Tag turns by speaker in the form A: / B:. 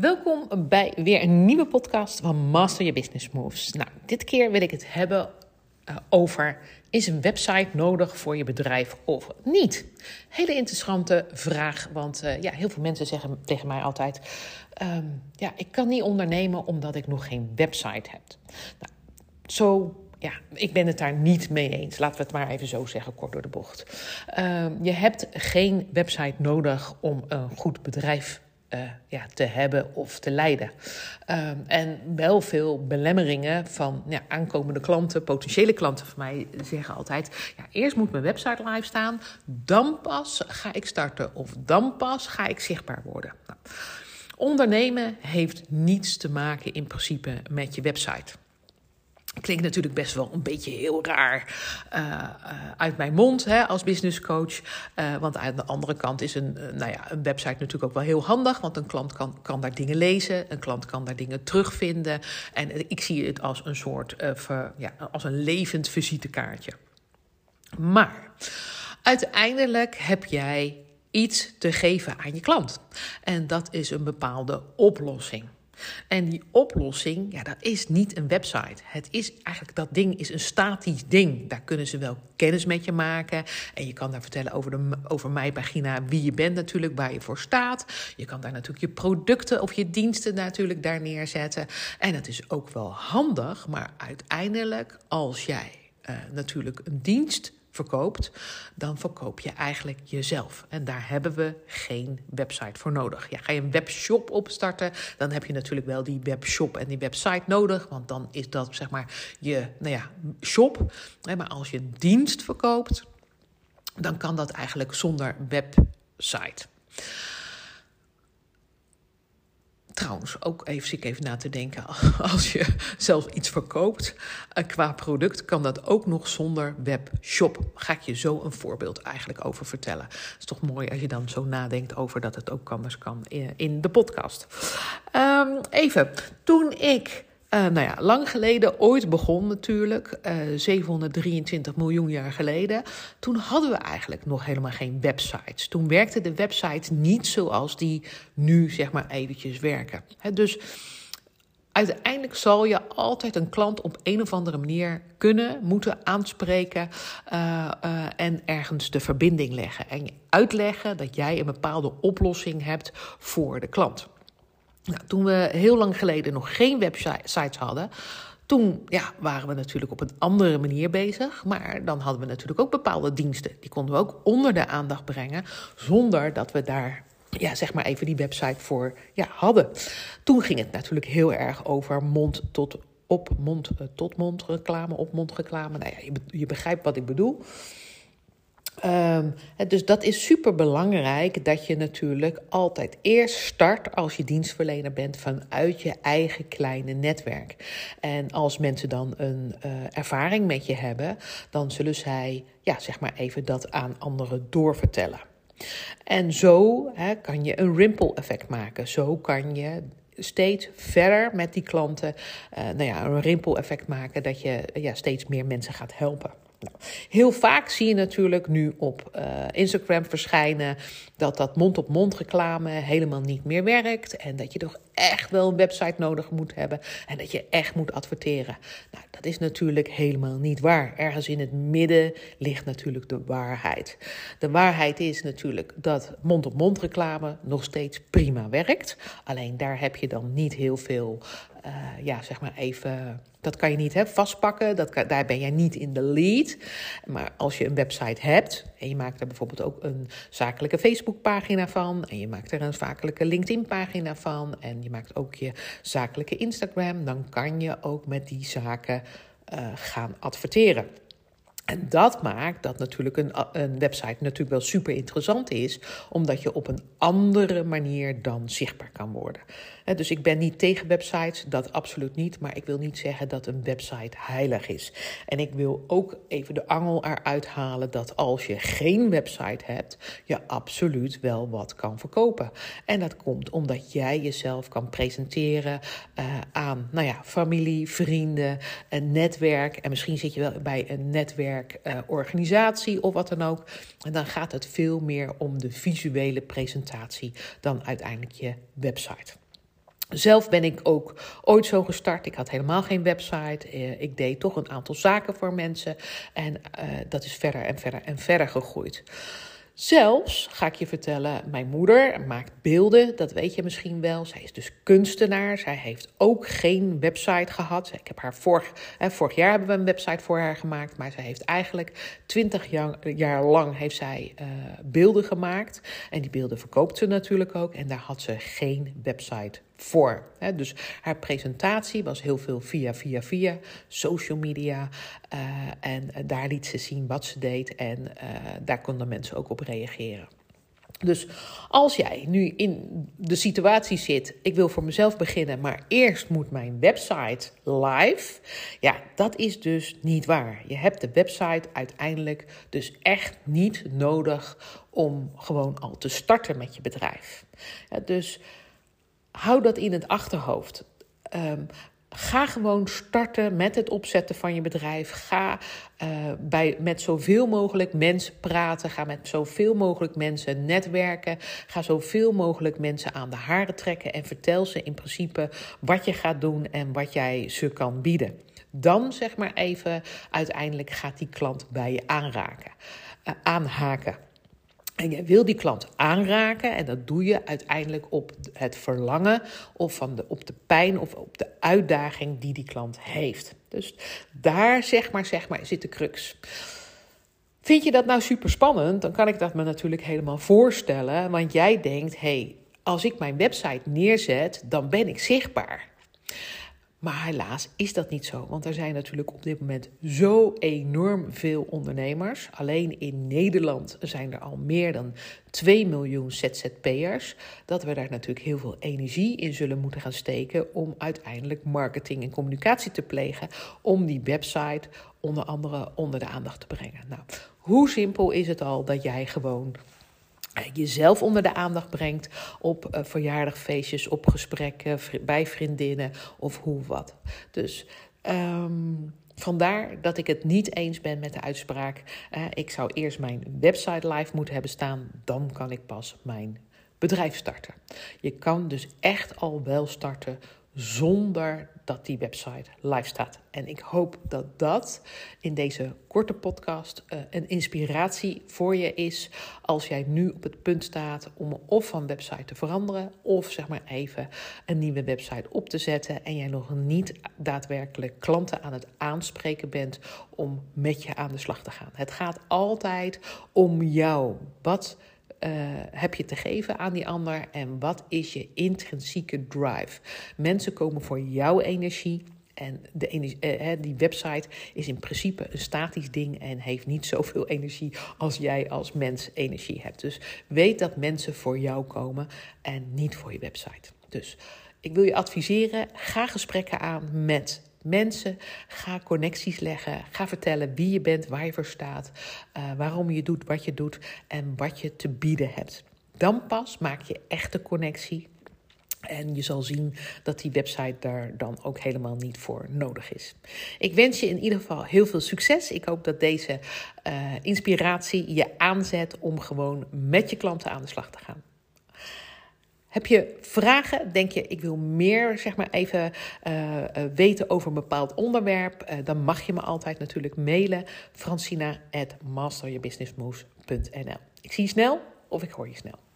A: Welkom bij weer een nieuwe podcast van Master Your Business Moves. Nou, dit keer wil ik het hebben uh, over: is een website nodig voor je bedrijf of niet? Hele interessante vraag, want uh, ja, heel veel mensen zeggen tegen mij altijd: um, ja, ik kan niet ondernemen omdat ik nog geen website heb. Nou, zo ja, ik ben het daar niet mee eens. Laten we het maar even zo zeggen, kort door de bocht. Uh, je hebt geen website nodig om een goed bedrijf uh, ja, te hebben of te leiden. Uh, en wel veel belemmeringen van ja, aankomende klanten, potentiële klanten van mij zeggen altijd: ja, eerst moet mijn website live staan, dan pas ga ik starten of dan pas ga ik zichtbaar worden. Nou, ondernemen heeft niets te maken in principe met je website. Klinkt natuurlijk best wel een beetje heel raar uh, uh, uit mijn mond hè, als businesscoach. Uh, want aan de andere kant is een, nou ja, een website natuurlijk ook wel heel handig. Want een klant kan, kan daar dingen lezen, een klant kan daar dingen terugvinden. En ik zie het als een soort, ja, als een levend visitekaartje. Maar uiteindelijk heb jij iets te geven aan je klant. En dat is een bepaalde oplossing. En die oplossing, ja, dat is niet een website. Het is eigenlijk, dat ding is een statisch ding. Daar kunnen ze wel kennis met je maken. En je kan daar vertellen over, de, over mijn pagina wie je bent natuurlijk, waar je voor staat. Je kan daar natuurlijk je producten of je diensten natuurlijk daar neerzetten. En dat is ook wel handig, maar uiteindelijk als jij uh, natuurlijk een dienst verkoopt, dan verkoop je eigenlijk jezelf. En daar hebben we geen website voor nodig. Ja, ga je een webshop opstarten, dan heb je natuurlijk wel die webshop en die website nodig, want dan is dat zeg maar je nou ja, shop. Maar als je dienst verkoopt, dan kan dat eigenlijk zonder website. Trouwens, ook even ik even na te denken. Als je zelfs iets verkoopt uh, qua product, kan dat ook nog zonder webshop. Ga ik je zo een voorbeeld eigenlijk over vertellen. Het is toch mooi als je dan zo nadenkt over dat het ook anders kan in, in de podcast. Um, even, toen ik uh, nou ja, lang geleden, ooit begon natuurlijk, uh, eh, 723 miljoen jaar geleden. Toen hadden we eigenlijk nog helemaal geen websites. Toen werkten de websites niet zoals die nu, zeg maar, eventjes werken. Dus uiteindelijk zal je altijd een klant op een of andere manier kunnen, moeten aanspreken uh, en ergens de verbinding leggen. En uitleggen dat jij een bepaalde oplossing hebt voor de klant. Nou, toen we heel lang geleden nog geen websites hadden, toen ja, waren we natuurlijk op een andere manier bezig. Maar dan hadden we natuurlijk ook bepaalde diensten. Die konden we ook onder de aandacht brengen, zonder dat we daar ja, zeg maar even die website voor ja, hadden. Toen ging het natuurlijk heel erg over mond tot op mond tot mond reclame, op mond reclame. Nou ja, je, je begrijpt wat ik bedoel. Um, dus dat is super belangrijk dat je natuurlijk altijd eerst start als je dienstverlener bent vanuit je eigen kleine netwerk. En als mensen dan een uh, ervaring met je hebben, dan zullen zij, ja, zeg maar even dat aan anderen doorvertellen. En zo kan je een ripple effect maken. Zo kan je steeds verder met die klanten uh, nou ja, een ripple effect maken dat je ja, steeds meer mensen gaat helpen. Heel vaak zie je natuurlijk nu op uh, Instagram verschijnen dat dat mond-op-mond reclame helemaal niet meer werkt. En dat je toch echt wel een website nodig moet hebben. En dat je echt moet adverteren. Nou, dat is natuurlijk helemaal niet waar. Ergens in het midden ligt natuurlijk de waarheid. De waarheid is natuurlijk dat mond-op-mond reclame nog steeds prima werkt. Alleen daar heb je dan niet heel veel, uh, ja, zeg maar even dat kan je niet hè, vastpakken, dat daar ben jij niet in de lead. Maar als je een website hebt en je maakt er bijvoorbeeld ook een zakelijke Facebookpagina van... en je maakt er een zakelijke LinkedIn-pagina van... en je maakt ook je zakelijke Instagram... dan kan je ook met die zaken uh, gaan adverteren. En dat maakt dat natuurlijk een, een website natuurlijk wel super interessant is, omdat je op een andere manier dan zichtbaar kan worden. Dus ik ben niet tegen websites, dat absoluut niet, maar ik wil niet zeggen dat een website heilig is. En ik wil ook even de angel eruit halen dat als je geen website hebt, je absoluut wel wat kan verkopen. En dat komt omdat jij jezelf kan presenteren uh, aan nou ja, familie, vrienden, een netwerk. En misschien zit je wel bij een netwerk organisatie of wat dan ook. En dan gaat het veel meer om de visuele presentatie dan uiteindelijk je website. Zelf ben ik ook ooit zo gestart. Ik had helemaal geen website. Eh, ik deed toch een aantal zaken voor mensen. En uh, dat is verder en verder en verder gegroeid. Zelfs, ga ik je vertellen, mijn moeder maakt beelden, dat weet je misschien wel. Zij is dus kunstenaar. Zij heeft ook geen website gehad. Ik heb haar vorig, hè, vorig jaar hebben we een website voor haar gemaakt. Maar zij heeft eigenlijk twintig jaar, lang heeft zij, uh, beelden gemaakt. En die beelden verkoopt ze natuurlijk ook. En daar had ze geen website voor. Dus haar presentatie was heel veel via, via, via social media. Uh, en daar liet ze zien wat ze deed en uh, daar konden mensen ook op reageren. Dus als jij nu in de situatie zit, ik wil voor mezelf beginnen, maar eerst moet mijn website live. Ja, dat is dus niet waar. Je hebt de website uiteindelijk dus echt niet nodig om gewoon al te starten met je bedrijf. Dus hou dat in het achterhoofd. Um, Ga gewoon starten met het opzetten van je bedrijf. Ga uh, bij, met zoveel mogelijk mensen praten. Ga met zoveel mogelijk mensen netwerken. Ga zoveel mogelijk mensen aan de haren trekken. En vertel ze in principe wat je gaat doen en wat jij ze kan bieden. Dan zeg maar even, uiteindelijk gaat die klant bij je aanraken, uh, aanhaken. En je wil die klant aanraken en dat doe je uiteindelijk op het verlangen of van de, op de pijn of op de uitdaging die die klant heeft. Dus daar zeg maar, zeg maar zit de crux. Vind je dat nou super spannend? Dan kan ik dat me natuurlijk helemaal voorstellen. Want jij denkt, hé, hey, als ik mijn website neerzet, dan ben ik zichtbaar. Maar helaas is dat niet zo, want er zijn natuurlijk op dit moment zo enorm veel ondernemers. Alleen in Nederland zijn er al meer dan 2 miljoen ZZP'ers. Dat we daar natuurlijk heel veel energie in zullen moeten gaan steken om uiteindelijk marketing en communicatie te plegen. Om die website onder andere onder de aandacht te brengen. Nou, hoe simpel is het al dat jij gewoon jezelf onder de aandacht brengt op uh, verjaardagfeestjes, op gesprekken bij vriendinnen of hoe wat. Dus um, vandaar dat ik het niet eens ben met de uitspraak: uh, ik zou eerst mijn website live moeten hebben staan, dan kan ik pas mijn bedrijf starten. Je kan dus echt al wel starten zonder dat die website live staat. En ik hoop dat dat in deze korte podcast uh, een inspiratie voor je is als jij nu op het punt staat om of van website te veranderen of zeg maar even een nieuwe website op te zetten en jij nog niet daadwerkelijk klanten aan het aanspreken bent om met je aan de slag te gaan. Het gaat altijd om jou. Wat uh, heb je te geven aan die ander en wat is je intrinsieke drive? Mensen komen voor jouw energie. En de uh, die website is in principe een statisch ding en heeft niet zoveel energie als jij als mens energie hebt. Dus weet dat mensen voor jou komen en niet voor je website. Dus ik wil je adviseren: ga gesprekken aan met mensen. Ga connecties leggen. Ga vertellen wie je bent, waar je voor staat, uh, waarom je doet wat je doet en wat je te bieden hebt. Dan pas maak je echte connectie. En je zal zien dat die website daar dan ook helemaal niet voor nodig is. Ik wens je in ieder geval heel veel succes. Ik hoop dat deze uh, inspiratie je aanzet om gewoon met je klanten aan de slag te gaan. Heb je vragen? Denk je, ik wil meer zeg maar even uh, uh, weten over een bepaald onderwerp? Uh, dan mag je me altijd natuurlijk mailen. Francina Ik zie je snel of ik hoor je snel.